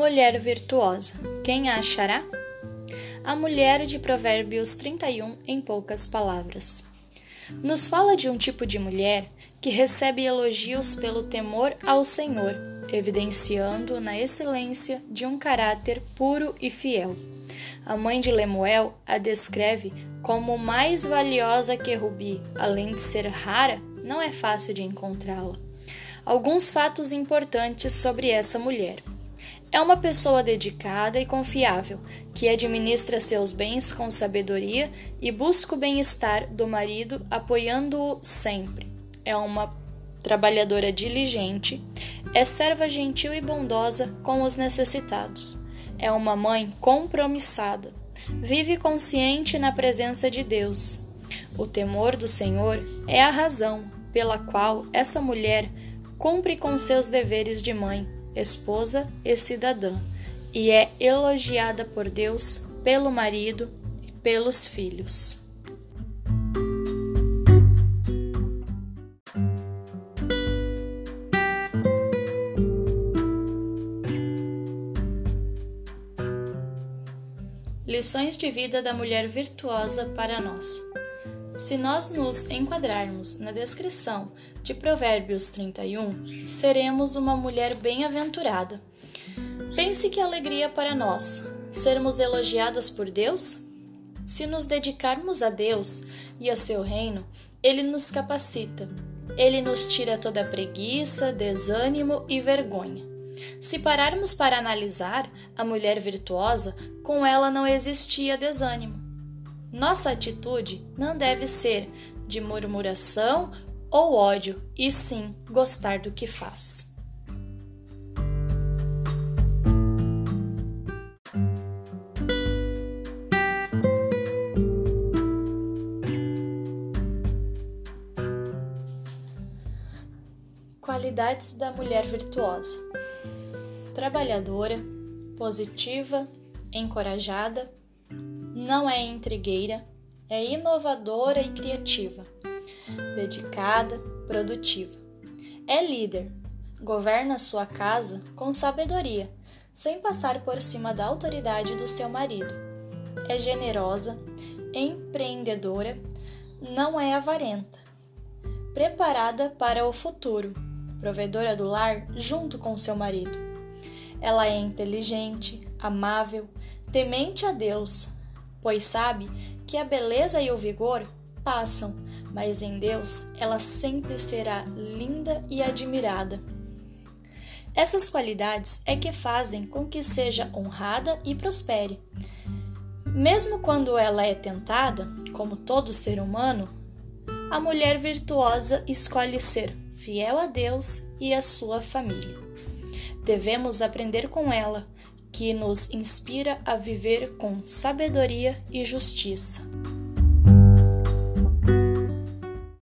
Mulher virtuosa, quem a achará? A mulher de Provérbios 31 em poucas palavras. Nos fala de um tipo de mulher que recebe elogios pelo temor ao Senhor, evidenciando na excelência de um caráter puro e fiel. A mãe de Lemuel a descreve como mais valiosa que rubi, além de ser rara, não é fácil de encontrá-la. Alguns fatos importantes sobre essa mulher. É uma pessoa dedicada e confiável, que administra seus bens com sabedoria e busca o bem-estar do marido, apoiando-o sempre. É uma trabalhadora diligente, é serva gentil e bondosa com os necessitados. É uma mãe compromissada, vive consciente na presença de Deus. O temor do Senhor é a razão pela qual essa mulher cumpre com seus deveres de mãe esposa e cidadã, e é elogiada por Deus, pelo marido e pelos filhos. Lições de vida da mulher virtuosa para nós. Se nós nos enquadrarmos na descrição de Provérbios 31, seremos uma mulher bem-aventurada. Pense que alegria para nós sermos elogiadas por Deus? Se nos dedicarmos a Deus e a seu reino, ele nos capacita. Ele nos tira toda preguiça, desânimo e vergonha. Se pararmos para analisar a mulher virtuosa, com ela não existia desânimo nossa atitude não deve ser de murmuração ou ódio, e sim gostar do que faz. Qualidades da mulher virtuosa: trabalhadora, positiva, encorajada, não é intrigueira, é inovadora e criativa, dedicada, produtiva. É líder, governa sua casa com sabedoria, sem passar por cima da autoridade do seu marido. É generosa, empreendedora, não é avarenta. Preparada para o futuro, provedora do lar junto com seu marido. Ela é inteligente, amável, temente a Deus, pois sabe que a beleza e o vigor passam, mas em Deus ela sempre será linda e admirada. Essas qualidades é que fazem com que seja honrada e prospere. Mesmo quando ela é tentada, como todo ser humano, a mulher virtuosa escolhe ser fiel a Deus e à sua família. Devemos aprender com ela que nos inspira a viver com sabedoria e justiça.